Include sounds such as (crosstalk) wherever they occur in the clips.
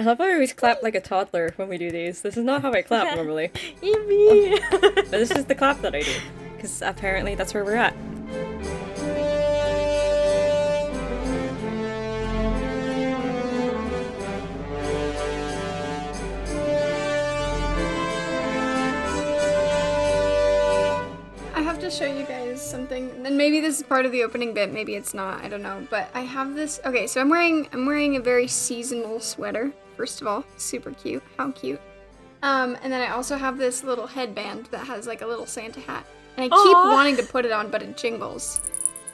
I love how I always clap like a toddler when we do these. This is not how I clap normally. (laughs) But this is the clap that I do. Because apparently that's where we're at. I have to show you guys something. And maybe this is part of the opening bit, maybe it's not, I don't know. But I have this okay, so I'm wearing I'm wearing a very seasonal sweater, first of all. Super cute. How cute. Um, and then I also have this little headband that has like a little Santa hat. And I keep wanting to put it on, but it jingles.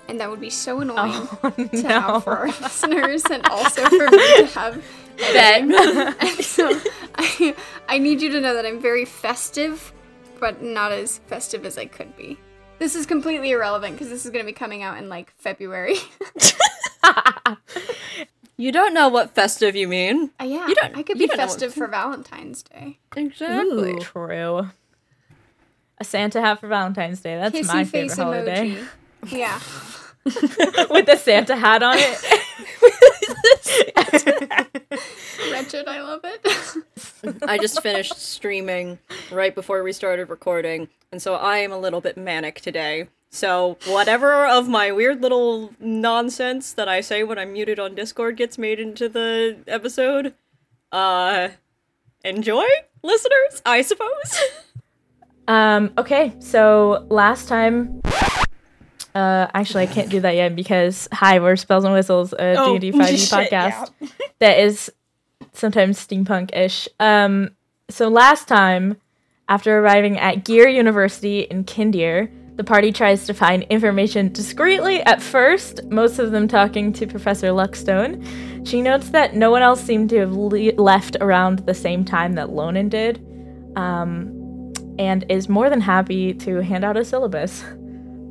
And that would be so annoying Oh, (laughs) to (laughs) no. have for our listeners and also for me to (laughs) have editing. and so I, I need you to know that I'm very festive, but not as festive as I could be. This is completely irrelevant because this is going to be coming out in like February. You don't know what festive you mean. Uh, yeah, You don't- I could be don't festive for Valentine's Day. Exactly. True. A Santa hat for Valentine's Day. That's Kissy my face favorite holiday. emoji. Yeah. (laughs) With the Santa hat on it. (laughs) Wretched, I love it. (laughs) I just finished streaming right before we started recording, and so I am a little bit manic today. So whatever of my weird little nonsense that I say when I'm muted on Discord gets made into the episode, uh enjoy, listeners, I suppose. (laughs) Um, okay, so last time uh actually I can't do that yet because hi, we're Spells and Whistles, a Oh, D&D 5e (laughs) shit, podcast (laughs) that is sometimes steampunk-ish. Um so last time after arriving at Gear University in Kindir, the party tries to find information discreetly at first, most of them talking to Professor Luckstone. She notes that no one else seemed to have le- left around the same time that Lonan did. Um, and is more than happy to hand out a syllabus.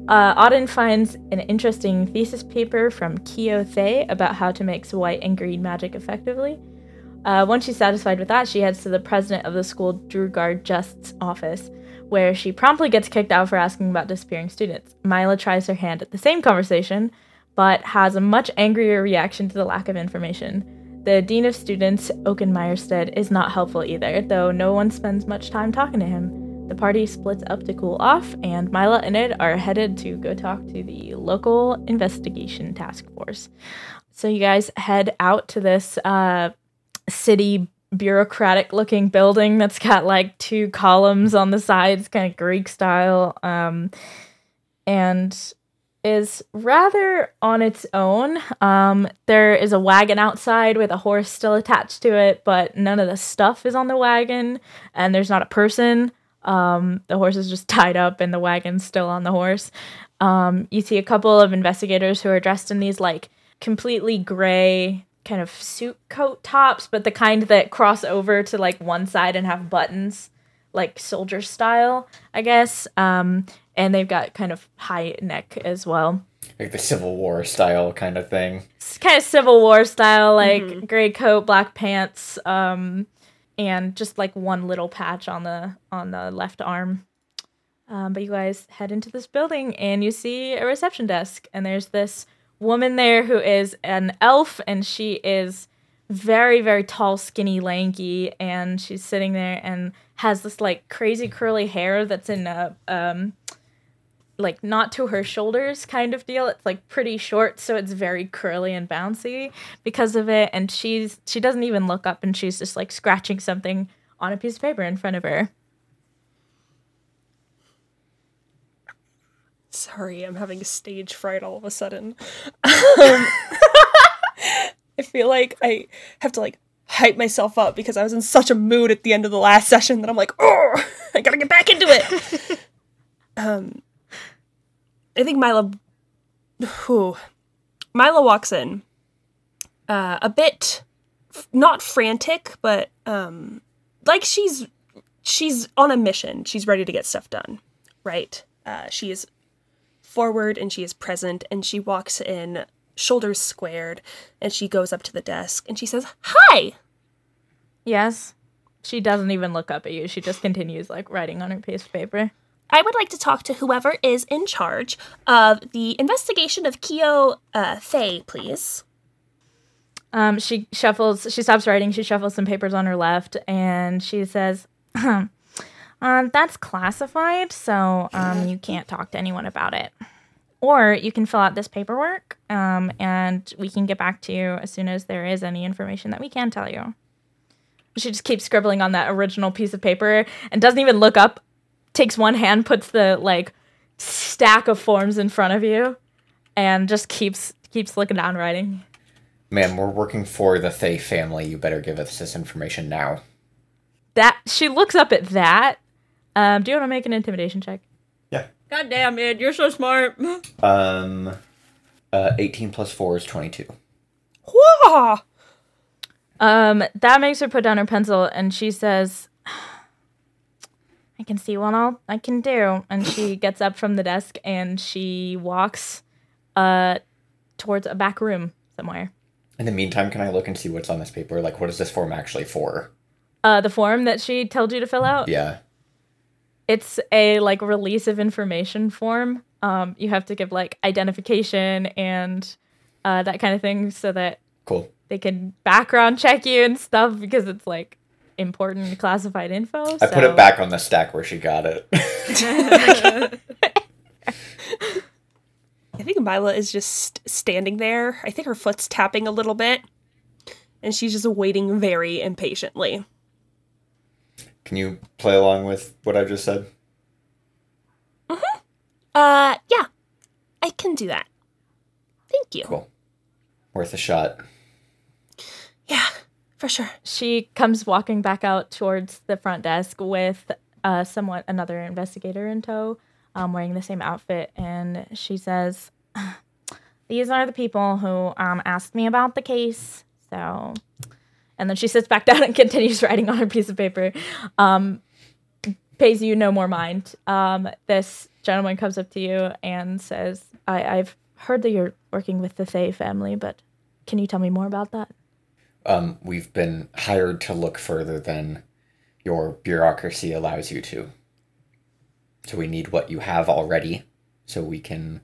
Uh, Oddyn finds an interesting thesis paper from Kyo Thay about how to mix white and green magic effectively. Uh, once she's satisfied with that, she heads to the president of the school, Drugard Just's office, where she promptly gets kicked out for asking about disappearing students. Myla tries her hand at the same conversation, but has a much angrier reaction to the lack of information. The dean of students, Oaken Meyerstead, is not helpful either, though no one spends much time talking to him. The party splits up to cool off, and Myla and Ed are headed to go talk to the local investigation task force. So you guys head out to this uh, city bureaucratic looking building that's got like two columns on the sides, kind of Greek style, um, and is rather on its own. Um, there is a wagon outside with a horse still attached to it, but none of the stuff is on the wagon, and there's not a person. Um, the horse is just (laughs) tied up, and the wagon's still on the horse. Um, you see a couple of investigators who are dressed in these like completely gray kind of suit coat tops, but the kind that cross over to like one side and have buttons, like soldier style, I guess. Um, and they've got kind of high neck as well. Like the Civil War style kind of thing. It's kind of Civil War style, like gray coat, black pants, um, and just like one little patch on the on the left arm. Um, but you guys head into this building and you see a reception desk, and there's this woman there who is an elf, and she is very, very tall, skinny, lanky, and she's sitting there and has this like crazy curly hair that's in a um, like not to her shoulders kind of deal. It's like pretty short, so it's very curly and bouncy because of it. And she's she doesn't even look up, and she's just like scratching something on a piece of paper in front of her. Sorry, I'm having stage fright all of a sudden. Um, (laughs) I feel like I have to like hype myself up because I was in such a mood at the end of the last session that I'm like, oh, I gotta get back into it. (laughs) um, I think Myla, whew, Myla walks in, uh, a bit f- not frantic, but um, like she's she's on a mission. She's ready to get stuff done, right? Uh, she is forward and she is present and she walks in shoulders squared and she goes up to the desk and she says hi Yes, she doesn't even look up at you. She just continues like writing on her piece of paper. i would like to talk to whoever is in charge of the investigation of kyo uh, please Um, she shuffles. She stops writing. She shuffles some papers on her left, and she says, (clears throat) uh, "That's classified, so um, you can't talk to anyone about it. Or you can fill out this paperwork, um, and we can get back to you as soon as there is any information that we can tell you." She just keeps scribbling on that original piece of paper and doesn't even look up. Takes one hand, puts the like stack of forms in front of you, and just keeps keeps looking down writing. Man, we're working for the Thay family. You better give us this information now. that she looks up at that. Um, do you want to make an intimidation check? Yeah. God damn it, you're so smart. (laughs) Um, uh, 18 plus 4 is 22. Whoa! Um, that makes her put down her pencil and she says, "I can see what all I can do." And she (laughs) gets up from the desk and she walks, uh, towards a back room somewhere. In the meantime, can I look and see what's on this paper? Like, what is this form actually for? Uh, the form that she told you to fill out. Yeah. It's a like release of information form. Um, you have to give like identification and uh, that kind of thing so that Cool. they can background check you and stuff because it's like important classified info. I put it back on the stack where she got it. (laughs) I think Myla is just standing there. I think her foot's tapping a little bit. And she's just waiting very impatiently. Can you play along with what I just said? Uh, yeah. I can do that. Thank you. Cool. Worth a shot. Yeah, for sure. She comes walking back out towards the front desk with uh, somewhat another investigator in tow, um, wearing the same outfit, and she says, "These are the people who um, asked me about the case." So, and then she sits back (laughs) down and continues writing on her piece of paper. Um, pays you no more mind. Um, this gentleman comes up to you and says, I- "I've heard that you're working with the Thay family, but can you tell me more about that?" Um, we've been hired to look further than your bureaucracy allows you to. So we need what you have already so we can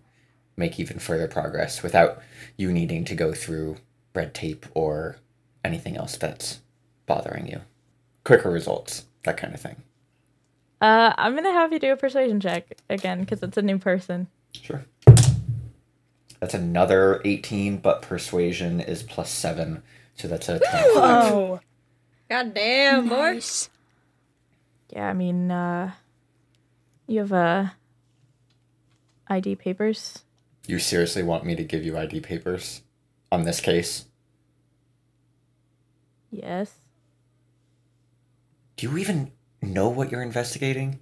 make even further progress without you needing to go through red tape or anything else that's bothering you. Quicker results, that kind of thing. Uh, I'm gonna have you do a persuasion check again because it's a new person. Sure. That's another 18, but persuasion is plus 7, so that's a 25. Oh. God damn, boy. Nice. Yeah, I mean, uh, you have uh, ID papers. You seriously want me to give you ID papers on this case? Yes. Do you even know what you're investigating?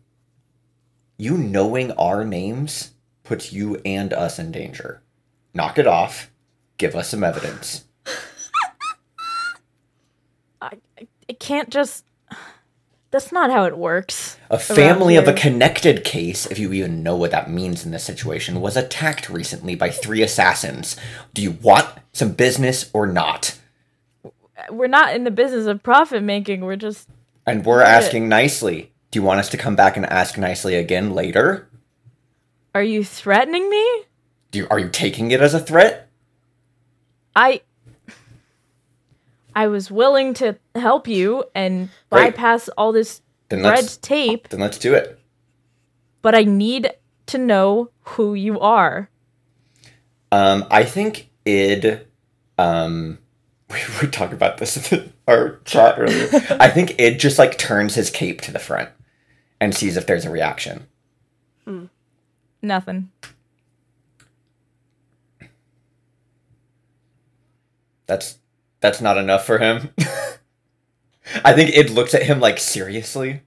You knowing our names puts you and us in danger. Knock it off. Give us some evidence. (laughs) I, I, can't just. That's not how it works. A family of a connected case, if you even know what that means in this situation, was attacked recently by three assassins. Do you want some business or not? We're not in the business of profit making. We're just. And we're asking nicely. Do you want us to come back and ask nicely again later? Are you threatening me? Do you, are you taking it as a threat? I. I was willing to help you and Great. bypass all this Then red tape, then let's do it. but I need to know who you are. Um, I think id. Um, (laughs) we we talked about this in our chat earlier. (laughs) I think id just like turns his cape to the front and sees if there's a reaction. Nothing. That's that's not enough for him. (laughs) I think id looks at him like seriously.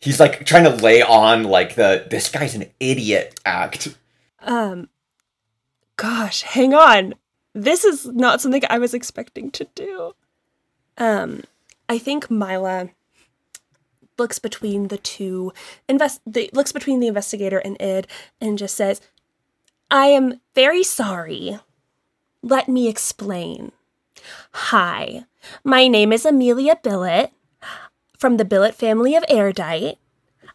He's like trying to lay on like the this guy's an idiot act. Um, gosh, hang on. This is not something I was expecting to do. Um, I think Myla looks between the two invest the, looks between the investigator and id and just says, "I am very sorry. Let me explain. Hi, my name is Amelia Billett from the Billett family of Erudite.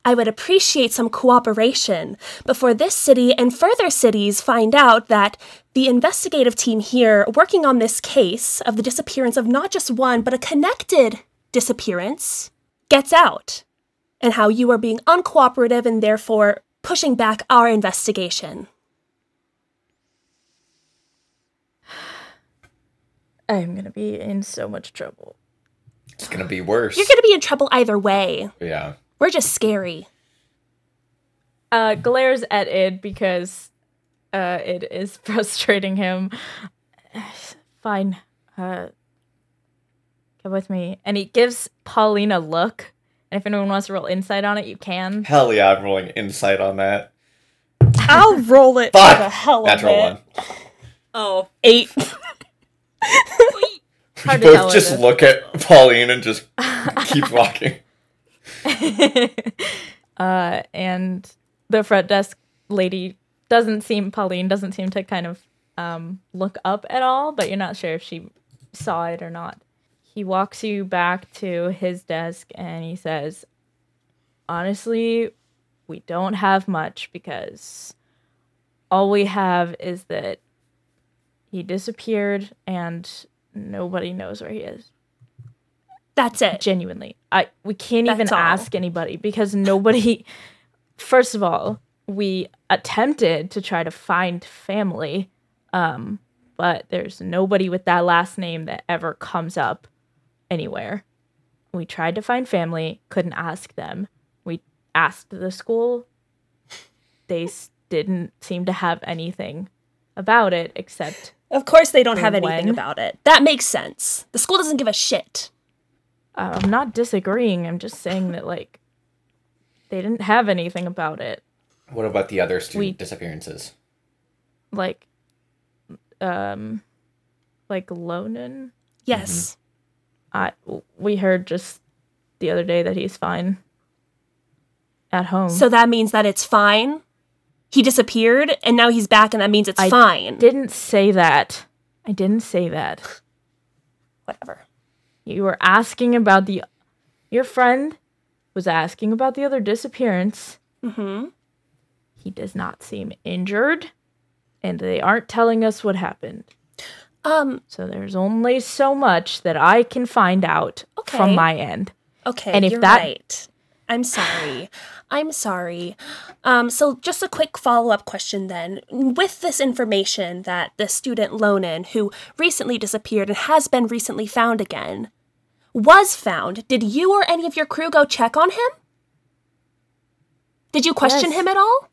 I would appreciate some cooperation before this city and further cities find out that the investigative team here working on this case of the disappearance of not just one, but a connected disappearance gets out, and how you are being uncooperative and therefore pushing back our investigation. I'm gonna be in so much trouble. It's gonna be worse. You're going to be in trouble either way. yeah. We're just scary. Uh, glares at Id because uh, it is (laughs) frustrating him. (sighs) Fine. Uh, come with me. And he gives Pauline a look. And if anyone wants to roll insight on it, you can. Hell yeah, I'm rolling insight on that. I'll roll it for Fuck! the hell of Natural it. one. Oh, Eight. (laughs) Hard We both just this. look at Pauline and just keep (laughs) walking. (laughs) uh, and the front desk lady doesn't seem Pauline doesn't seem to kind of um, look up at all, but you're not sure if she saw it or not. He walks you back to his desk and he says, "Honestly, we don't have much because all we have is that he disappeared and nobody knows where he is." That's it. genuinely i we can't even all. ask anybody because nobody (laughs) first of all we attempted to try to find family um but there's nobody with that last name that ever comes up anywhere we tried to find family couldn't ask them we asked the school they s- didn't seem to have anything about it except Of course, they don't have anything when? about it. That makes sense. The school doesn't give a shit. Uh, i'm not disagreeing i'm just saying that like they didn't have anything about it What about the other student We- disappearances? like um like Lonan. Yes. I we heard just the other day that he's fine at home. So that means that it's fine. He disappeared and now he's back, and that means it's fine. I fine. didn't say that. I didn't say that. (sighs) Whatever. You were asking about the your friend was asking about the other disappearance. Mm-hmm. He does not seem injured and they aren't telling us what happened. Um. So there's only so much that I can find out Okay. from my end. Okay. And if you're that- right. I'm sorry. I'm sorry. Um. So just a quick follow up question then. With this information that the student Lonan, who recently disappeared and has been recently found again, was found, did you or any of your crew go check on him? Did you question Yes. him at all?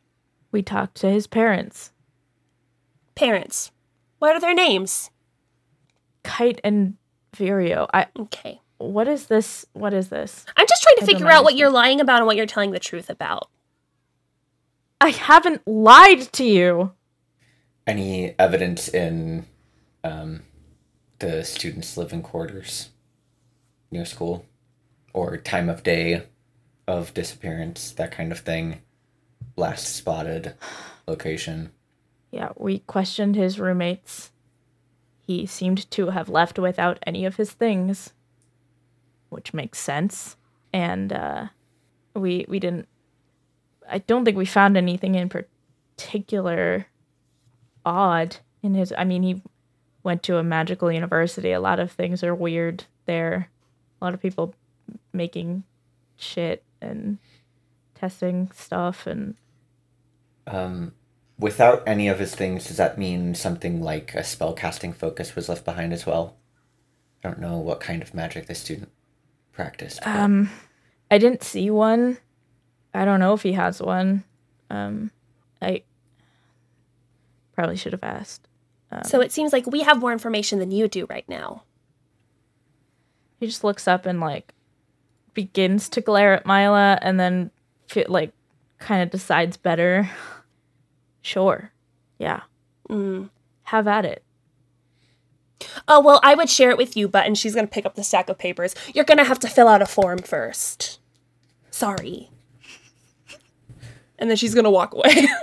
We talked to his parents. Parents. What are their names? Kite and Virio. I Okay. What is this? What is this? I'm just trying to I figure out what you're lying about and what you're telling the truth about. I haven't lied to you. Any evidence in um, the students' living quarters near school? Or time of day of disappearance, that kind of thing? Last spotted location. Yeah, we questioned his roommates. He seemed to have left without any of his things, which makes sense. And uh, we we didn't. I don't think we found anything in particular odd in his. I mean, he went to a magical university. A lot of things are weird there. A lot of people making shit and testing stuff and Um, without any of his things, does that mean something like a spellcasting focus was left behind as well? I don't know what kind of magic this student practiced. but- Um, I didn't see one. I don't know if he has one. Um, I probably should have asked. So it seems like we have more information than you do right now. He just looks up and like begins to glare at Myla, and then fe- like kind of decides better. (laughs) Sure, yeah, Mm. have at it. Oh, well, I would share it with you, but and she's going to pick up the stack of papers. You're going to have to fill out a form first. Sorry. And then she's gonna walk away. (laughs)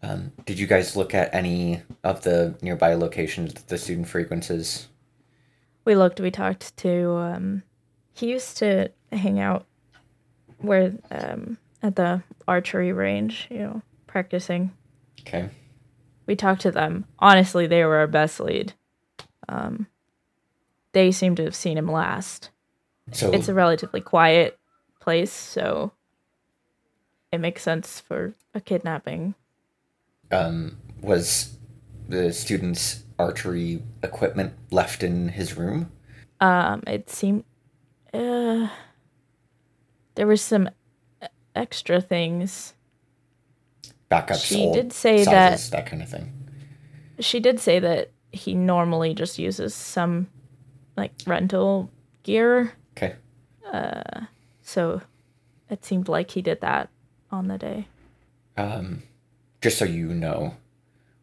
Um, did you guys look at any of the nearby locations that the student frequencies? We looked. We talked to. Um, he used to hang out where um at the archery range, you know, practicing. Okay. We talked to them. Honestly, they were our best lead. Um, they seem to have seen him last. So It's a relatively quiet place, so it makes sense for a kidnapping. um, was the student's archery equipment left in his room? Um, it seemed uh, there was some extra things. Backup She soul did say that- sizes, that kind of thing. She did say that he normally just uses some like rental gear, Okay. Uh, so it seemed like he did that on the day. Um, just so you know,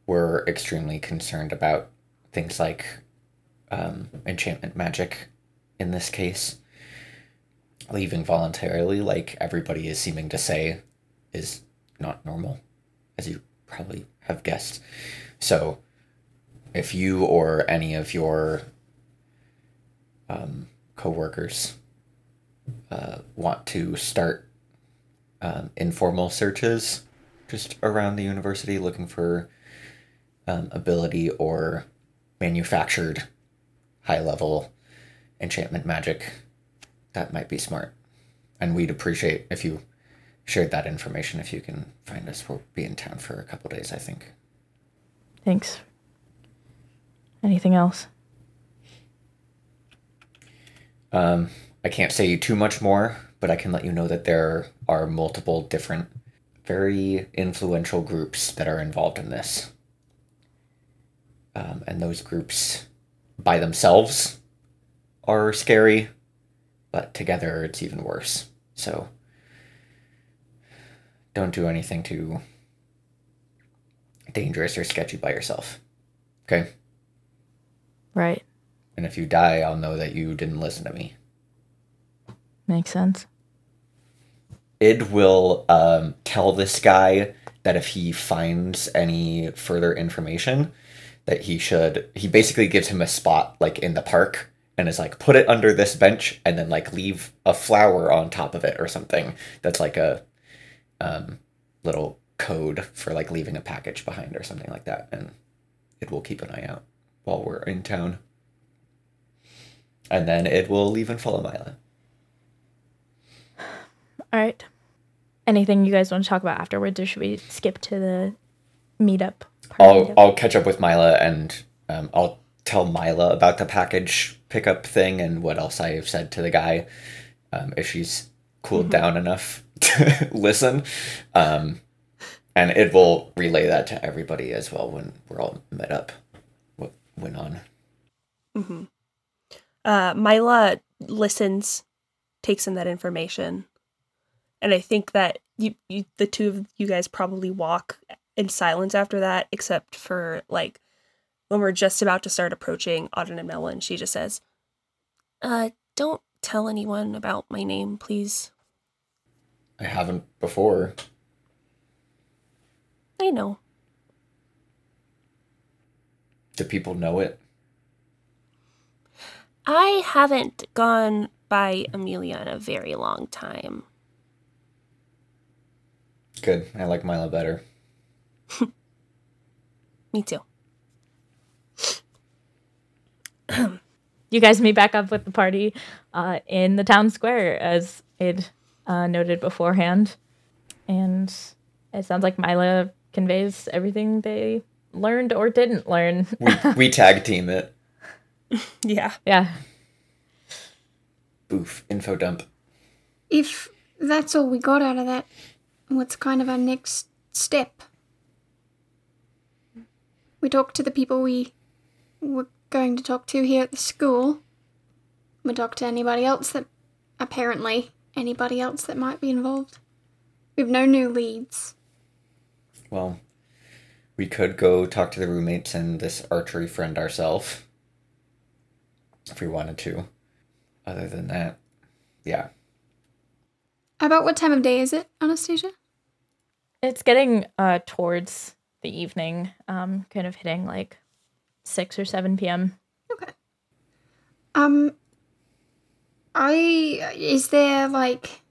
we're extremely concerned about things like um, enchantment magic in this case. Leaving voluntarily, like everybody is seeming to say, is not normal, as you probably have guessed. So, if you or any of your um, co-workers uh, want to start um, informal searches just around the university looking for um, ability or manufactured high level enchantment magic that might be smart and we'd appreciate if you shared that information if you can find us we'll be in town for a couple days i think Thanks. Anything else? Um, I can't say too much more, but I can let you know that there are multiple different, very influential groups that are involved in this. Um, and those groups, by themselves, are scary, but together it's even worse. So, don't do anything too dangerous or sketchy by yourself. Okay? Right. And if you die, I'll know that you didn't listen to me. Makes sense. Id will um, tell this guy that if he finds any further information, that he should. He basically gives him a spot like in the park and is like, put it under this bench and then like leave a flower on top of it or something. That's like a um, little code for like leaving a package behind or something like that. And it will keep an eye out while we're in town. And then it will leave and follow Myla. All right. Anything you guys want to talk about afterwards, or should we skip to the meetup? part I'll meetup? I'll catch up with Myla and um, I'll tell Myla about the package pickup thing and what else I have said to the guy. Um, if she's cooled down enough (laughs) listen, um, and it will relay that to everybody as well when we're all met up. What went on? Uh, Myla listens, takes in that information, and I think that you, you, the two of you guys probably walk in silence after that, except for like when we're just about to start approaching Oddyn and Melon. She just says, "Uh, don't tell anyone about my name, please. I haven't before. I know. Do people know it? I haven't gone by Amelia in a very long time. Good. I like Myla better. (laughs) Me too. (clears throat) you guys meet back up with the party uh, in the town square, as it uh, noted beforehand. And it sounds like Myla conveys everything they learned or didn't learn. (laughs) We, we tag team it. (laughs) Yeah. yeah. Boof. Info dump. If that's all we got out of that, what's kind of our next step? We talked to the people we were going to talk to here at the school. We talked to anybody else that, apparently, anybody else that might be involved. We've no new leads. Well, we could go talk to the roommates and this archery friend ourselves. If we wanted to. Other than that, yeah. About what time of day is it, Anastasia? It's getting uh, towards the evening, um, kind of hitting like 6 or 7 p.m. Okay. Um, I is there like,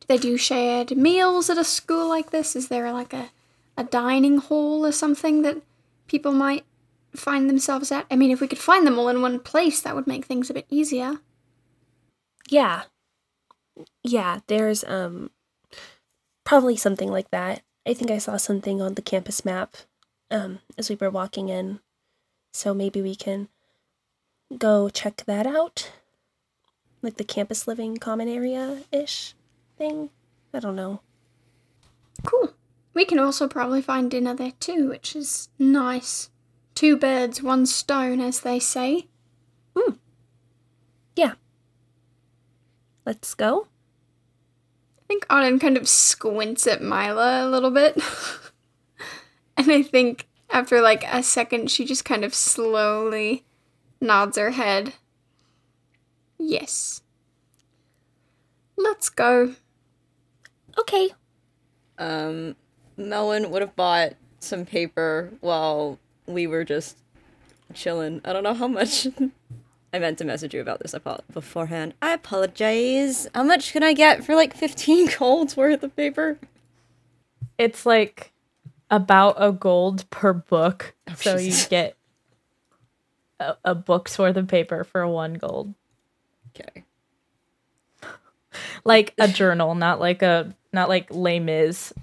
do they do shared meals at a school like this? Is there like a, a dining hall or something that people might find themselves at? I mean, if we could find them all in one place, that would make things a bit easier. Yeah. Yeah, there's um probably something like that. I think I saw something on the campus map um as we were walking in. So maybe we can go check that out. Like the campus living common area ish thing. I don't know. Cool. We can also probably find dinner there too, which is nice. Two birds, one stone, as they say. Hmm. Yeah. Let's go. I think Oddyn kind of squints at Myla a little bit. (laughs) and I think after like a second, she just kind of slowly nods her head. Yes. Let's go. Okay. Um, Melon would have bought some paper while we were just chilling. I don't know how much. (laughs) I meant to message you about this apo- beforehand. I apologize. How much can I get for like 15 (laughs) golds worth of paper? It's like about a gold per book. so you get a, a book's worth of paper for one gold. Okay. Like a journal, not like a not like Les Mis. (laughs)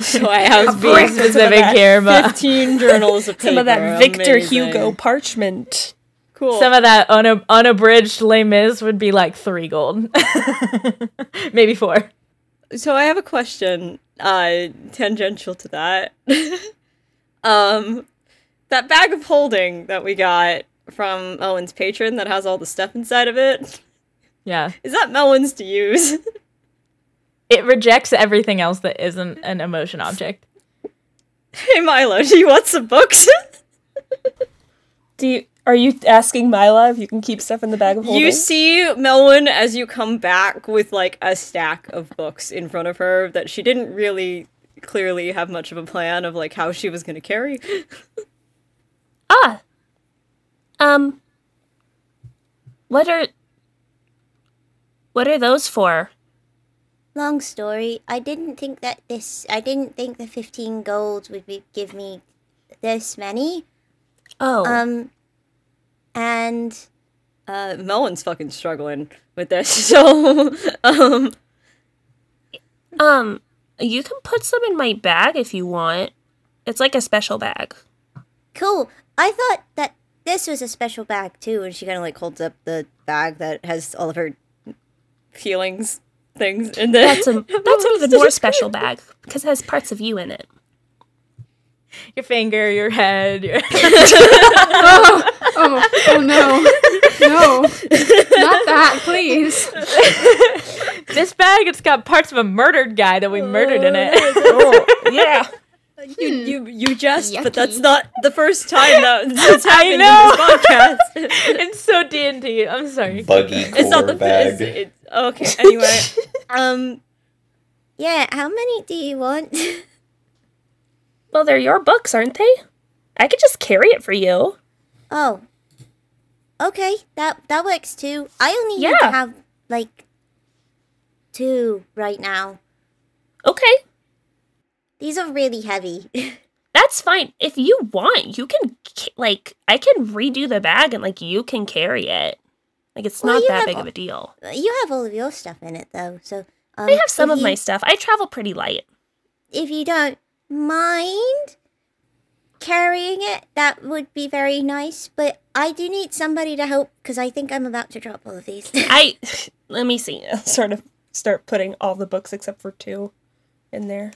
So I have Being specific here, but 15 journals of paper. (laughs) Some of that Victor Amazing. Hugo parchment. Cool. some of that un- unabridged Les Mis would be like three gold, (laughs) maybe four. so I have a question uh tangential to that. um that bag of holding that we got from Owen's patron that has all the stuff inside of it. Yeah, Is that Melwyn's to use? (laughs) it rejects everything else that isn't an emotion object. hey Milo, do you want some books? (laughs) Do you are you asking Myla if you can keep stuff in the bag of holding? you see Melwyn as you come back with like a stack of books in front of her that she didn't really clearly have much of a plan of like how she was going to carry. (laughs) Ah. Um What are What are those for? Long story. I didn't think that this. I didn't think the fifteen golds would be, give me this many. Oh. Um, and Uh, Melwyn's fucking struggling with this, (laughs) so um, Um, you can put some in my bag if you want. It's like a special bag. cool. I thought that this was a special bag too. And she kind of like holds up the bag that has all of her. feelings, things, in then That's a (laughs) that's an even more special bag because it has parts of you in it. Your finger, your head. Your (laughs) (laughs) oh, oh, oh no. No. Not that, please. this bag, it's got parts of a murdered guy that we murdered in it. oh, yeah. You, you you jest, but that's not the first time that (laughs) that's I happened know. in this podcast. (laughs) it's so D and D. I'm sorry. Buggy it's not the bag. It's, it's, okay. (laughs) Anyway, um, Yeah. How many do you want? Well, they're your books, aren't they? I could just carry it for you. oh. Okay. That that works too. I only need to Yeah. have like two right now. Okay. These are really heavy. (laughs) That's fine. If you want, you can like I can redo the bag and like you can carry it. Like it's Well, not you that big a- of a deal. you have all of your stuff in it though, so um, I have some of my stuff. I travel pretty light. if you don't mind carrying it, that would be very nice. But I do need somebody to help because I think I'm about to drop all of these. (laughs) I (laughs) let me see. I'll Sort of start putting all the books except for two in there.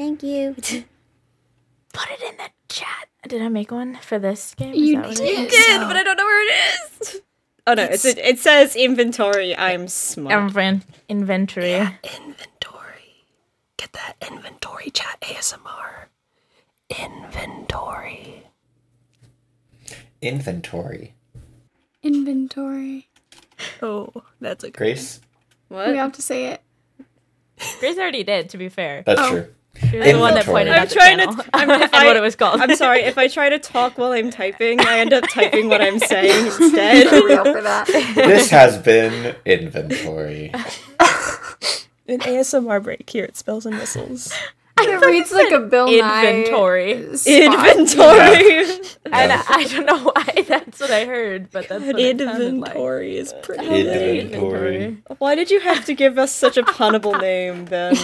Thank you. (laughs) Put it in the chat. Did I make one for this game? Is You that what it is? did, oh. but I don't know where it is. Oh no, it's, it says inventory. I'm smart. Inven- inventory. Inventory. Get that inventory chat ASMR. Inventory. Inventory. Inventory. Oh, that's a Grace? What? We what? have to say it. Grace already did, to be fair. That's Oh. true. You're the one that Inventory. pointed I'm out the trying to- channel (laughs) I'm- and I- what it was called. I'm sorry if I try to talk while I'm typing. I end up typing what I'm saying (laughs) instead. For real for that. this has been inventory. An ASMR break here at Spells and Whistles. It reads like a Bill Inventory. Nye spot. Inventory. (laughs) And I, I don't know why that's what I heard, but that's what it like. Inventory is pretty. Inventory. Why did you have to give us such a punnable name, Ben?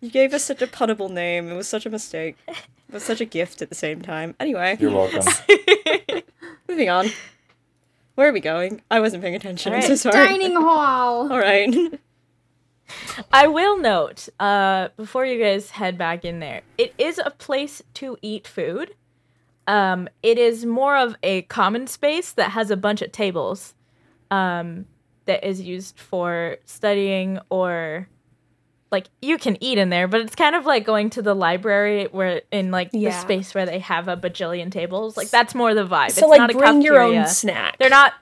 You gave us such a punnable name. It was such a mistake. It was such a gift at the same time. Anyway, You're welcome. (laughs) moving on. Where are we going? I wasn't paying attention. I'm so sorry. Dining hall. (laughs) All right. I will note, uh, before you guys head back in there, it is a place to eat food. Um, it is more of a common space that has a bunch of tables, um, that is used for studying or like you can eat in there, but it's kind of like going to the library where in like the space where they have a bajillion tables. Like that's more the vibe. So it's not like a bring your own snack. They're not.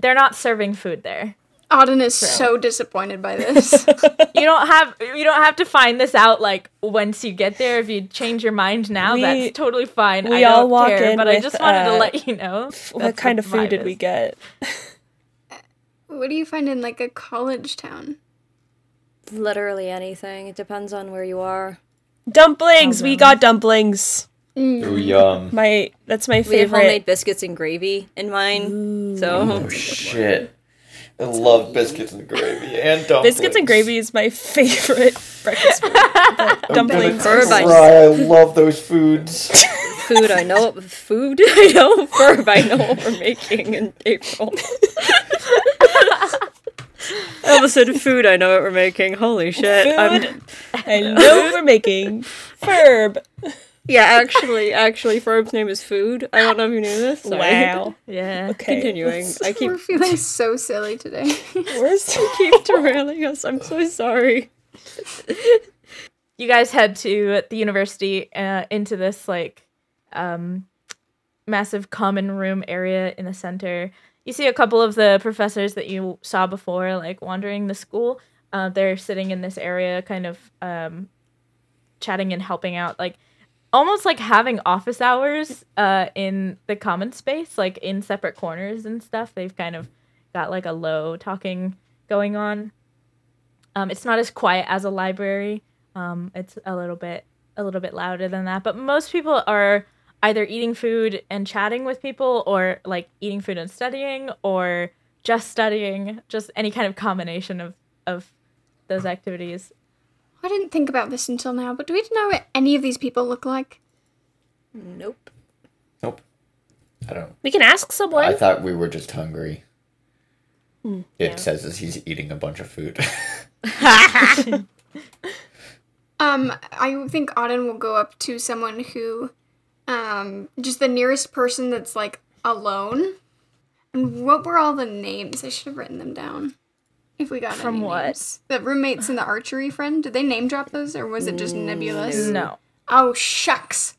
They're not serving food there. Oddyn is so disappointed by (laughs) this. you don't have you don't have to find this out like once you get there. If you change your mind now, We- that's totally fine. we I all don't walk care, in but I just wanted to uh, let you know. What kind the of food vibe did we get? (laughs) what do you find in like a college town? Literally anything. It depends on where you are. Dumplings. We got dumplings. Mm. Ooh, yum. My that's my favorite. We have homemade biscuits and gravy in mine. So Oh shit. I love biscuits and gravy and dumplings. Biscuits and gravy is my favorite breakfast food. (laughs) But dumplings. Fur are by- Cry, I love those foods. food I know food (laughs) I know Ferb I know what we're making in April. (laughs) I almost said food I know what we're making. Holy shit. I'm, I know we're making Ferb. yeah, actually actually Ferb's name is Food. I don't know if you knew this. Sorry. Wow. (laughs) Yeah. Okay. Continuing. I keep We're feeling so silly today. we're (laughs) Where's keep derailing us. I'm so sorry. You guys head to the university uh, into this like um, massive common room area in the center. You see a couple of the professors that you saw before, like wandering the school. Uh, they're sitting in this area, kind of um, chatting and helping out, like almost like having office hours uh, in the common space, like in separate corners and stuff. They've kind of got like a low talking going on. Um, it's not as quiet as a library. Um, it's a little bit a little bit louder than that, but most people are either eating food and chatting with people, or like eating food and studying, or just studying. Just any kind of combination of of those activities. I didn't think about this until now, but do we know what any of these people look like? Nope. Nope. I don't. We can ask someone. I thought we were just hungry. It says as he's eating a bunch of food. (laughs) (laughs) Um, I think Oddyn will go up to someone who, um, just the nearest person that's like alone. And what were all the names? I should have written them down. If we got From any what? names. The roommates and the archery friend. Did they name drop those, or was it just nebulous? No, Oh shucks.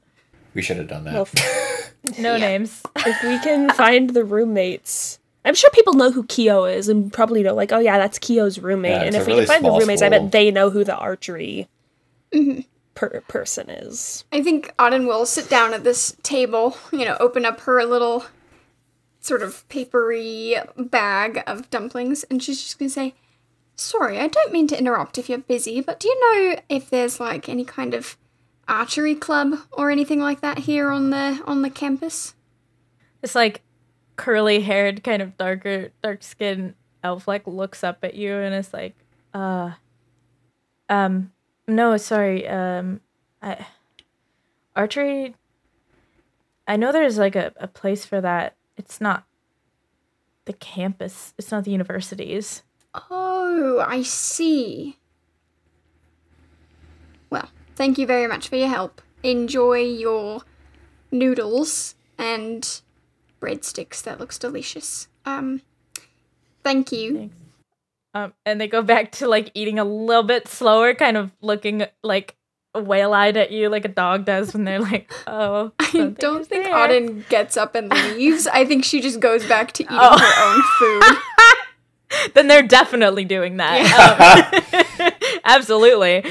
we should have done that. Well, (laughs) no names. (laughs) if we can (laughs) find the roommates? I'm sure people know who Keo is and probably know, like, oh yeah, that's Keo's roommate. Yeah, and if a we really can find the small roommates, I bet they know who the archery per- person is. I think Oddyn will sit down at this table, you know, open up her little sort of papery bag of dumplings, and she's just gonna say, Sorry, I don't mean to interrupt if you're busy, but do you know if there's like any kind of archery club or anything like that here on the on the campus? This like curly haired, kind of darker, dark skinned elf like looks up at you and is like, uh, um, no, sorry, um, I, archery. I know there's like a, a place for that. It's not the campus. It's not the universities. Oh, I see. Well, thank you very much for your help. Enjoy your noodles and breadsticks. That looks delicious. Um, thank you. Um, and they go back to like eating a little bit slower, kind of looking like whale eyed at you, like a dog does when they're like, (laughs) "Oh." I don't think there." Oddyn gets up and (laughs) leaves. I think she just goes back to eating Oh. her own food. (laughs) then they're definitely doing that. Um, absolutely.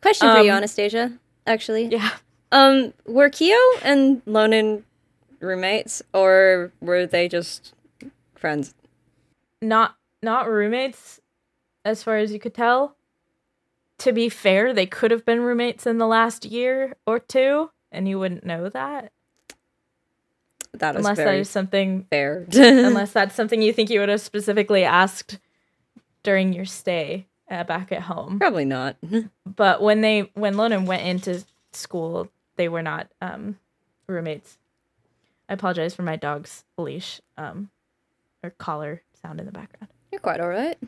Question for you, Um, Anastasia. Actually, Yeah. um, were Kyo and Lonan roommates, or were they just friends? Not not roommates, as far as you could tell. To be fair, they could have been roommates in the last year or two, and you wouldn't know that That is unless that is something fair. (laughs) (laughs) unless that's something you think you would have specifically asked during your stay uh, back at home. Probably not. (laughs) But when they when Lonan went into school, they were not um, roommates. I apologize for my dog's leash um, or collar sound in the background. You're quite all right.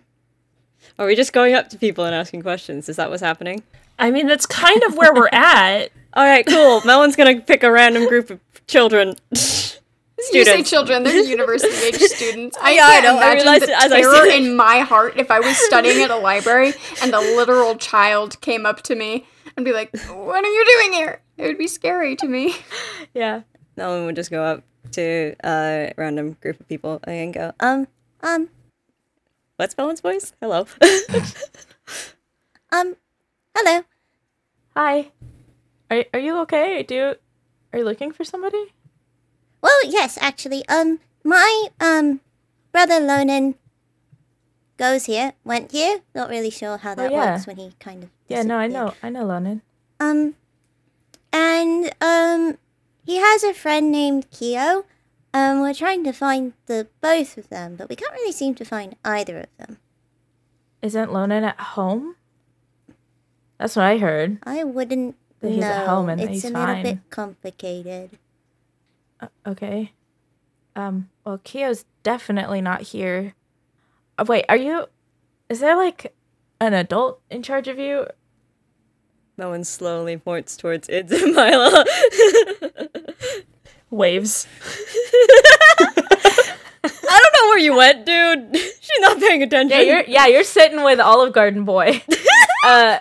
Are we just going up to people and asking questions? Is that what's happening? I mean, that's kind of where we're at. (laughs) All right, cool. Melwyn's gonna pick a random group of children. Students. (laughs) You say children, they're university age (laughs) students. I Yeah, can't know, I imagine realized the it as I terror said in my heart if I was studying at a library and a literal child came up to me and be like, "What are you doing here?" It would be scary to me. Yeah. Melwyn would just go up to a random group of people and go, um, Um, what's Melwyn's voice? Hello. (laughs) um, hello. Hi. Are are you okay? Do you, are you looking for somebody? Well, yes, actually. Um, my um brother Lonan goes here, went here. Not really sure how that Oh, yeah. works when he kind of. Yeah, no, I know. I know Lonan. Um, and um, he has a friend named Kyo. Um, we're trying to find the both of them, but we can't really seem to find either of them. Isn't Lonan at home? That's what I heard. I wouldn't That he's know. at home and that it's he's a little fine. bit complicated. Uh, okay. Um. Well, Kyo's definitely not here. Uh, wait, are you? Is there like an adult in charge of you? Melon slowly points towards Ids and Myla. (laughs) Waves. (laughs) I don't know where you went, dude. (laughs) She's not paying attention. Yeah, you're. Yeah, you're sitting with Olive Garden boy. (laughs) uh.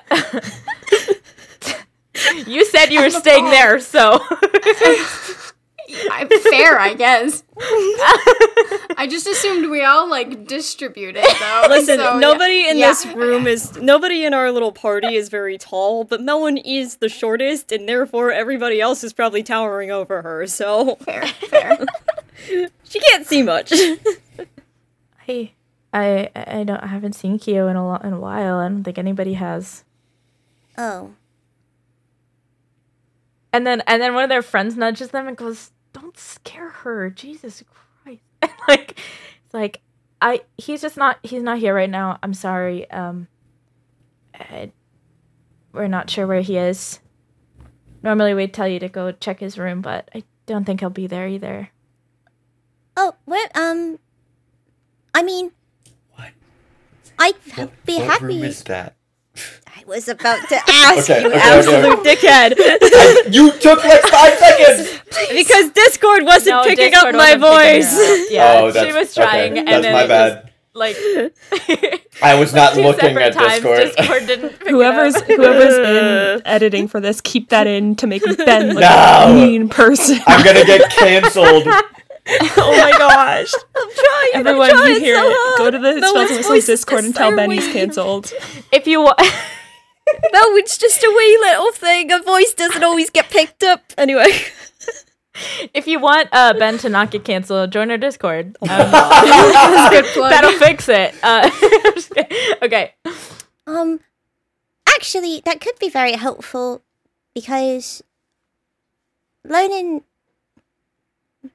you said you were staying there, so. I'm fair, I guess. (laughs) I just assumed we all like distributed though. Listen, so, yeah. nobody in Yeah. this room is nobody in our little party is very tall, but Melwyn is the shortest, and therefore everybody else is probably towering over her, so fair, fair. (laughs) she can't see much. (laughs) Hey, I I don't I haven't seen Kyo in a lo- in a while. I don't think anybody has. Oh, And then and then one of their friends nudges them and goes, "Don't scare her, Jesus Christ!" (laughs) And like, it's like I he's just not he's not here right now. I'm sorry. Um, I, we're not sure where he is. Normally we'd tell you to go check his room, but I don't think he'll be there either. oh, where? Um, I mean, What? I'd What, be what happy. room is that? I was about to (laughs) ask Okay, you. okay, Absolute okay. dickhead. I- you took like five (laughs) seconds. Because Discord wasn't No, picking Discord up my wasn't picking her voice. up. Yeah, oh, she was trying, okay. and That's then my bad. just, like (laughs) (laughs) I was not looking separate at times Discord. Discord didn't pick it Whoever's up. whoever's in (laughs) editing for this, keep that in to make Ben look No. like a mean person. I'm gonna get canceled. oh my gosh! I'm trying. Everyone, I'm you hear so it. Go to the No Spells and Whistles Discord and tell so Ben he's weird. canceled. if you wa- No, it's just a wee little thing. A voice doesn't always get picked up. Anyway. (laughs) if you want uh, Ben to not get canceled, join our Discord. Um, (laughs) (laughs) that'll fix it. Uh, I'm just kidding. okay. Um, actually, that could be very helpful because Lonan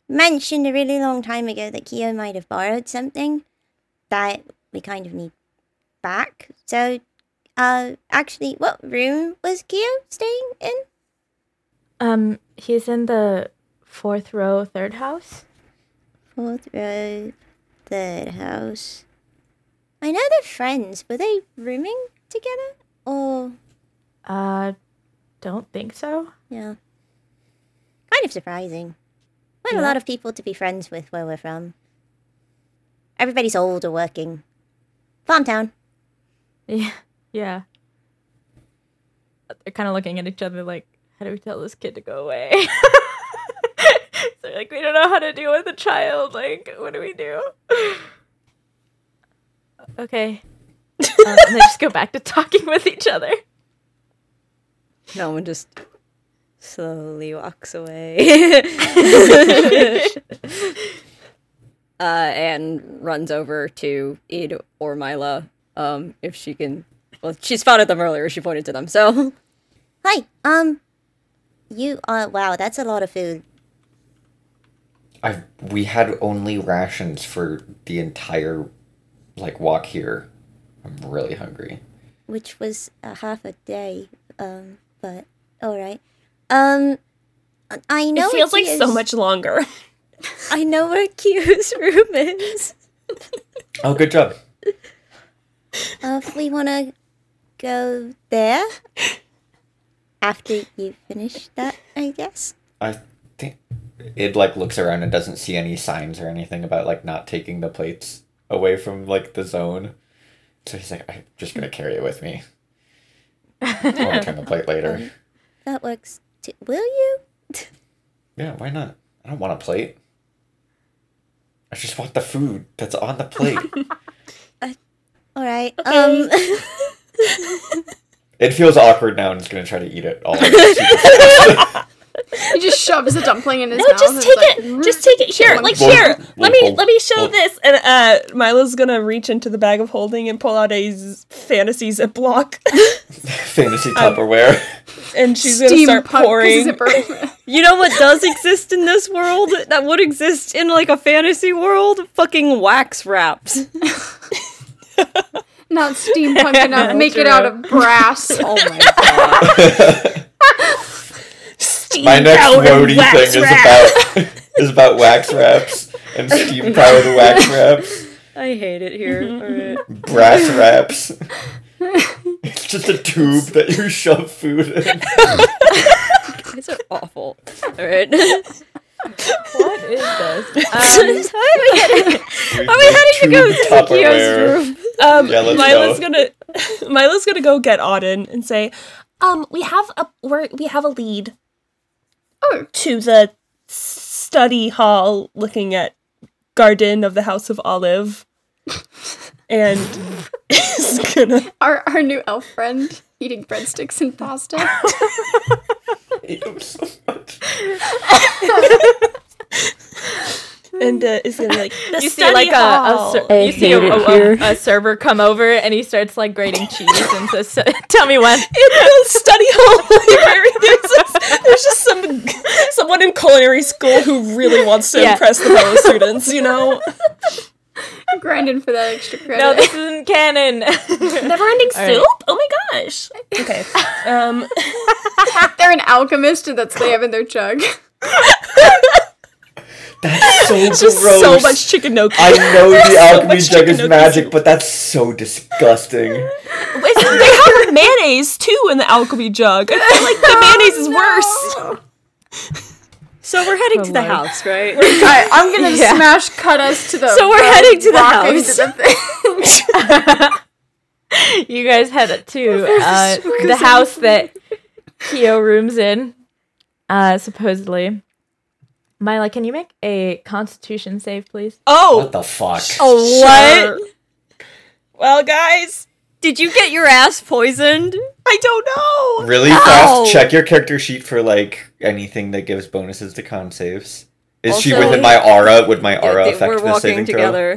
mentioned a really long time ago that Kyo might have borrowed something that we kind of need back. So, uh, actually, what room was Kyo staying in? Um, he's in the fourth row, third house. Fourth row, third house. I know they're friends. Were they rooming together? Or, Uh, don't think so. yeah. Kind of surprising. Quite a lot of people to be friends with where we're from. Everybody's old or working. Farm town. (laughs) Yeah, yeah. They're kind of looking at each other like, how do we tell this kid to go away? (laughs) (laughs) They're like, we don't know how to deal with a child. Like, what do we do? (sighs) Okay. um, and they just go back to talking with each other. Melwyn just slowly walks away. (laughs) uh, and runs over to Id or Myla, um, if she can. Well, she spotted them earlier. She pointed to them. So Hi. Um. You. Uh. Wow. That's a lot of food. I we had only rations for the entire like walk here. I'm really hungry. which was a half a day. Um, but all right. Um, I know It feels like so much longer. (laughs) I know where Kyo's (laughs) room is. Oh, good job. Uh, if we want to go there after you finish that, I guess. I think it like looks around and doesn't see any signs or anything about like not taking the plates away from like the zone. So he's like, I'm just gonna carry it with me. (laughs) I'll return the plate later. (laughs) That works. Too. Will you? (laughs) Yeah, why not? I don't want a plate. I just want the food that's on the plate. All right. Um. it feels awkward now and it's gonna try to eat it all. He just shoves the dumpling in his No, mouth. just take it's it. Just take it here. Like here. Let me let me show this. And uh Myla's gonna reach into the bag of holding and pull out a z- fantasy ziploc, (laughs) Fantasy Tupperware. and she's gonna steam start pouring. zipper. (laughs) you know what does exist in this world that would exist in like a fantasy world? Fucking wax wraps. (laughs) Not steampunk enough. Make it out of brass. Oh my god. Steam My next powered roadie wax thing is about (laughs) (laughs) is about wax wraps and steam powered wax wraps, I hate it here. (laughs) Alright. brass wraps. It's just a tube that you shove food in. These are awful. Alright. What is this? We've Are we made heading to go to Kyo's room? Um, Yeah, let's Myla's go. gonna Myla's gonna go get Oddyn and say, um, we have a we're, we have a lead Oh. to the study hall, looking at Garden of the House of Olive, (laughs) and is gonna Our our new elf friend eating breadsticks and pasta. I hate him so much. (laughs) and uh, is gonna be like (laughs) the You see study like a, a, ser- I you see a, a- a server come over and he starts like grating (laughs) cheese and says, "So- (laughs) "Tell me when." in the study hall library. There's, just, there's just some someone in culinary school who really wants to Yeah. impress the fellow students. You know, Grinding for that extra credit. No, this isn't canon. never-ending All right. soup. Oh my gosh. Okay. Um. They're an alchemist, and that's what they have in their jug. That's so (laughs) It's just gross. so much chicken no. I know the alchemy much jug is magic, soup. but that's so disgusting. It's- they have (laughs) mayonnaise too in the alchemy jug. I feel like the (laughs) mayonnaise is worse. So we're heading Oh, to the Lord. house, right? Alright, I'm gonna Yeah. smash cut us to the. So we're road, heading to the house. into the you guys head to uh, the house that Kyo rooms in, uh, supposedly. Myla, can you make a Constitution save, please? Oh. What the fuck? Oh, what? Sure. Well, guys, Did you get your ass poisoned? I don't know. Really fast, check your character sheet for like anything that gives bonuses to con saves. Is she within my aura? Would my aura They- affect we're the walking saving throw? together.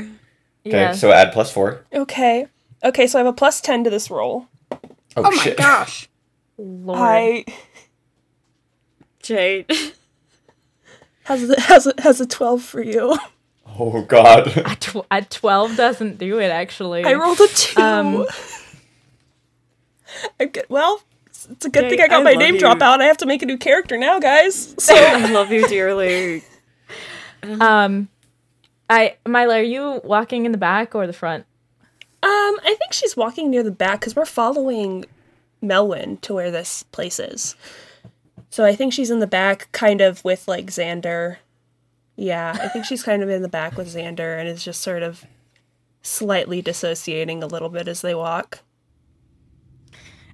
Okay, Yeah. so add plus four. Okay. Okay, so I have a plus ten to this roll. Oh, Oh my shit. gosh. Lord. I Jade. Has a, has a, has a twelve for you. Oh god. (laughs) A, tw- a 12 doesn't do it, actually. I rolled a two. Um, (laughs) I get, well, it's it's a good Jade, thing I got I my name you. drop out. I have to make a new character now, guys. (laughs) So I love you dearly. Um, I Myla, are you walking in the back or the front? Um, I think she's walking near the back because we're following Melwin to where this place is. So I think she's in the back, kind of with like Xander. Yeah, I think she's kind of in the back with Xander and is just sort of slightly dissociating a little bit as they walk.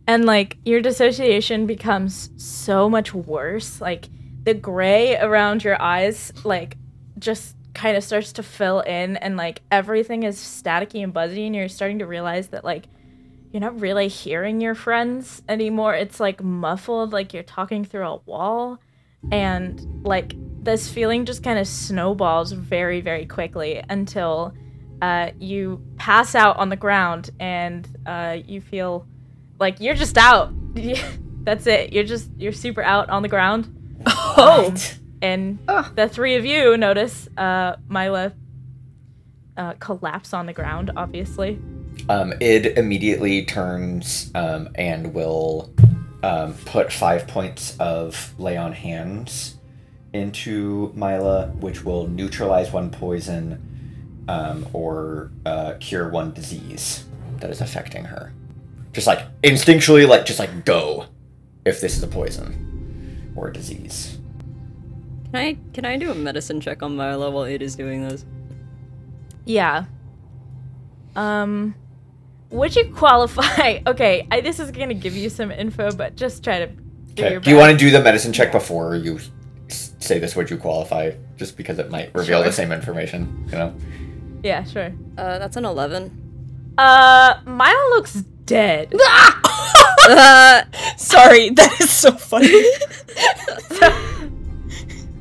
And like your dissociation becomes so much worse. Like the gray around your eyes, like just kind of starts to fill in, and like everything is staticky and buzzy, and you're starting to realize that like you're not really hearing your friends anymore. It's like muffled, like you're talking through a wall. And like this feeling just kind of snowballs very, very quickly until uh, you pass out on the ground and uh, you feel like you're just out. (laughs) That's it. You're just, you're super out on the ground. (laughs) Oh, And Ugh. the three of you notice uh, Myla uh, collapse on the ground, obviously. Um, Id immediately turns um, and will um, put five points of lay on hands into Myla, which will neutralize one poison um, or uh, cure one disease that is affecting her. Just like instinctually, like just like go if this is a poison or a disease. Can I can I do a medicine check on Myla while it is doing this? Yeah. Um, would you qualify? (laughs) Okay, I, this is gonna give you some info, but just try to do Okay. your Do you want to do the medicine check before you say this? Would you qualify? Just because it might reveal the same information, you know. Yeah, sure. Uh, that's an eleven. Uh, Myla looks dead. Uh, (laughs) sorry, that is so funny.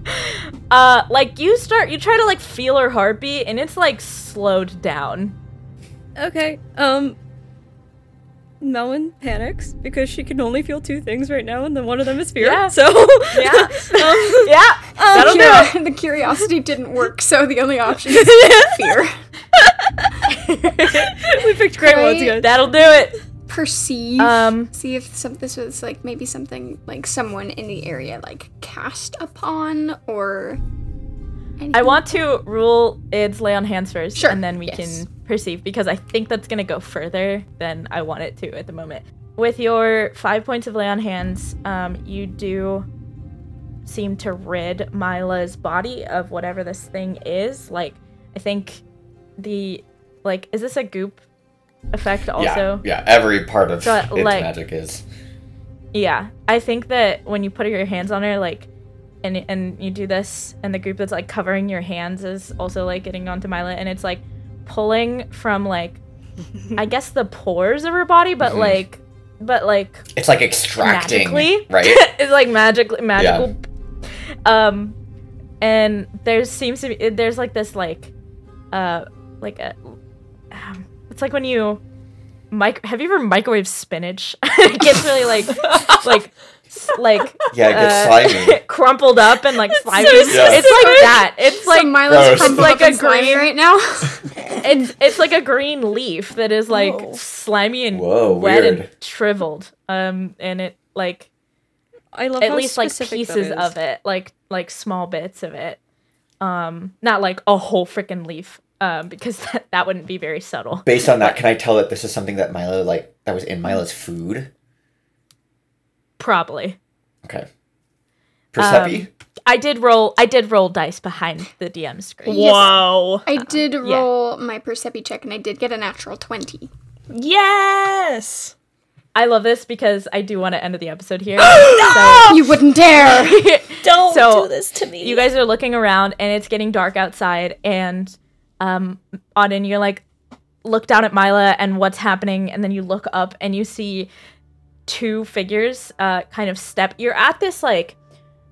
(laughs) uh, like you start, you try to like feel her heartbeat, and it's like slowed down. Okay. Um. Melwyn panics because she can only feel two things right now, and then one of them is fear. Yeah. So Yeah. (laughs) um, Yeah, that'll do the curiosity didn't work, so the only option is (laughs) fear. (laughs) we picked great ones, guys. That'll do it. Perceive. Um, see if some this was like maybe something like someone in the area like cast upon or. Anything. I want to rule Id's lay on hands first, Sure, and then we yes. can perceive because I think that's gonna go further than I want it to at the moment. With your five points of lay on hands, um, you do seem to rid Myla's body of whatever this thing is. Like, I think the like, is this a goop effect also? yeah, yeah. Every part of So, its like- magic is. Yeah, I think that when you put your hands on her, like, and and you do this, and the group that's like covering your hands is also like getting onto Myla, and it's like pulling from like, I (laughs) guess the pores of her body, but Mhm. like, but like It's like extracting, magically, right? (laughs) it's like magically magical. Um, and there seems to be there's like this like, uh, like a, um, it's like when you. Mic- have you ever microwave spinach? (laughs) it gets really like, like, s- like Yeah, it gets uh, slimy. (laughs) crumpled up and like slimy. Yeah. It's like that. It's So like Myla's Gross. crumpled Like a and green- right now. (laughs) it's it's like a green leaf that is like Oh. slimy and Whoa, wet weird. and shriveled. Um, and it like I love at how least like pieces of it, like like small bits of it. Um, not like a whole freaking leaf. Um, because (laughs) that, that wouldn't be very subtle. Based on that, can I tell that this is something that Myla like that was in Myla's food? Probably. Okay. Persepi? I did roll. I did roll dice behind the DM screen. Whoa. I did roll my percepi check and I did get a natural twenty. Yes. I love this because I do want to end the episode here. (gasps) so, You wouldn't dare. (laughs) Don't So, do this to me. you guys are looking around and it's getting dark outside and um Oddyn, you're like look down at Myla and what's happening and then you look up and you see two figures uh kind of step. You're at this like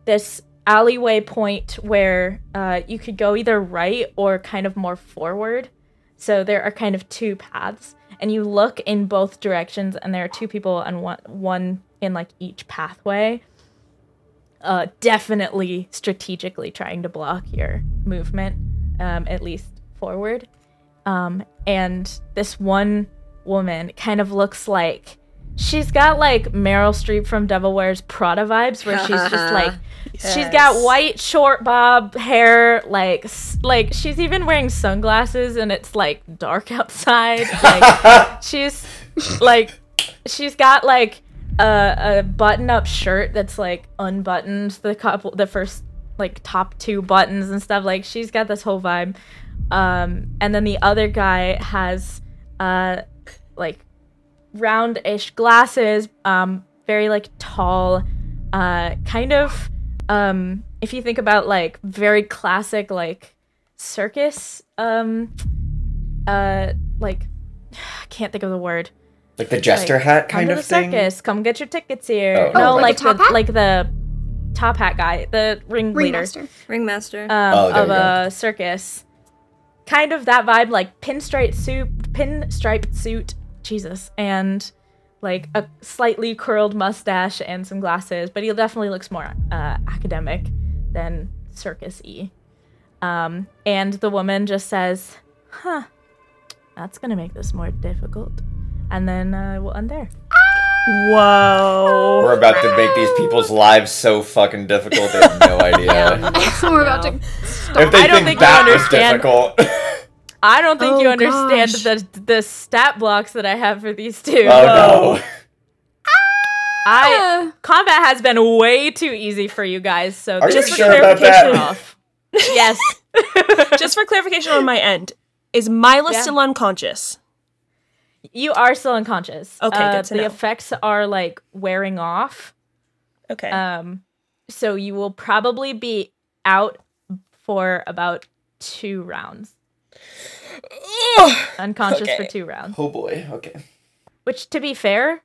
this alleyway point where uh you could go either right or kind of more forward. So there are kind of two paths and you look in both directions and there are two people and one one in like each pathway. Uh, definitely strategically trying to block your movement, um, at least forward. Um, and this one woman kind of looks like she's got like Meryl Streep from Devil Wears Prada vibes, where she's just (laughs) like she's got white short bob hair, like like she's even wearing sunglasses, and it's like dark outside. (laughs) Like she's like she's got like a, a button-up shirt that's like unbuttoned the couple the first like top two buttons and stuff. Like she's got this whole vibe. Um and then the other guy has uh like roundish glasses um very like tall uh kind of um if you think about like very classic like circus um uh like (sighs) I can't think of the word Like the jester hat Come kind to of the thing. circus. Come get your tickets here. Oh. no, Oh, like like, a top the like the top hat guy, the ringleader Ringmaster. Ringmaster. um, Oh, of a circus. Kind of that vibe, like pinstripe suit, pinstripe suit, Jesus, and like a slightly curled mustache and some glasses. But he definitely looks more uh, academic than circus-y. Um, and the woman just says, "Huh, that's gonna make this more difficult." And then uh, we'll end there. Whoa. We're about to make these people's lives so fucking difficult. They have no (laughs) idea. (laughs) We're about to. if they I don't think, think you that was understand. difficult. (laughs) I don't think you Oh, understand gosh. the the stat blocks that I have for these two. oh no. I combat has been way too easy for you guys, so Are you just for sure about clarification that? off. (laughs) yes. (laughs) Just for clarification on my end, is Myla Yeah. still unconscious? you are still unconscious. Okay, Uh, good to the know. effects are like wearing off. Okay. Um so you will probably be out for about two rounds. Ugh. Unconscious for two rounds. Oh boy. Okay. Which to be fair,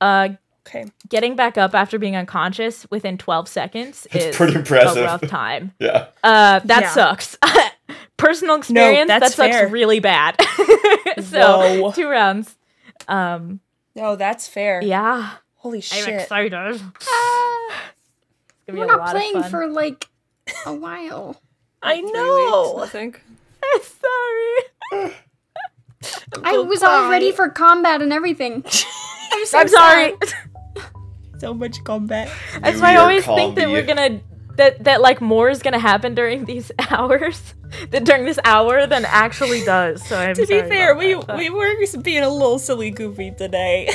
uh okay. getting back up after being unconscious within 12 seconds That's is pretty impressive. a rough time. (laughs) Yeah. Uh, that Yeah. sucks. (laughs) Personal experience, that's that sucks fair. really bad. (laughs) so Whoa. two rounds. Um, No, that's fair. yeah, Holy shit! I'm excited. It's Ah, we're not playing for like a while. I know. weeks, I think. (laughs) Sorry. I was all ready for combat and everything. (laughs) I'm so I'm sorry. (laughs) So much combat. That's why I always think that we're gonna that that like more is gonna happen during these hours, that during this hour than actually does. So I'm To be fair, we that, we were being a little silly goofy today.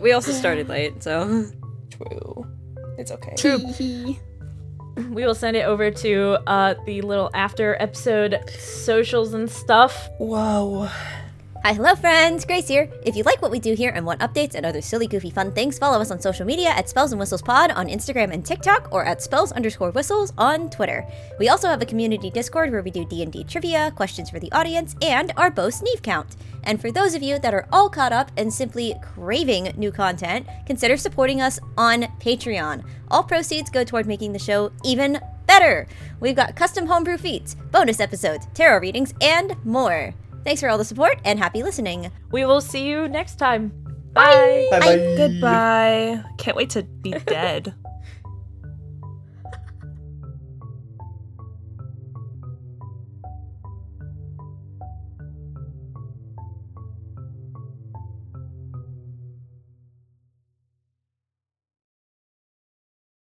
We also started late, so True. It's okay. Tee-hee. We will send it over to uh the little after episode socials and stuff. Whoa. Hi, hello, friends. Grace here. If you like what we do here and want updates and other silly, goofy, fun things, follow us on social media at Spells and Whistles Pod on Instagram and TikTok, or at Spells underscore Whistles on Twitter. We also have a community Discord where we do D and D trivia, questions for the audience, and our Bo Sneeve count. And for those of you that are all caught up and simply craving new content, consider supporting us on Patreon. All proceeds go toward making the show even better. We've got custom homebrew feats, bonus episodes, tarot readings, and more. Thanks for all the support and happy listening. We will see you next time. Bye. Bye bye. Goodbye. Can't wait to be (laughs) dead.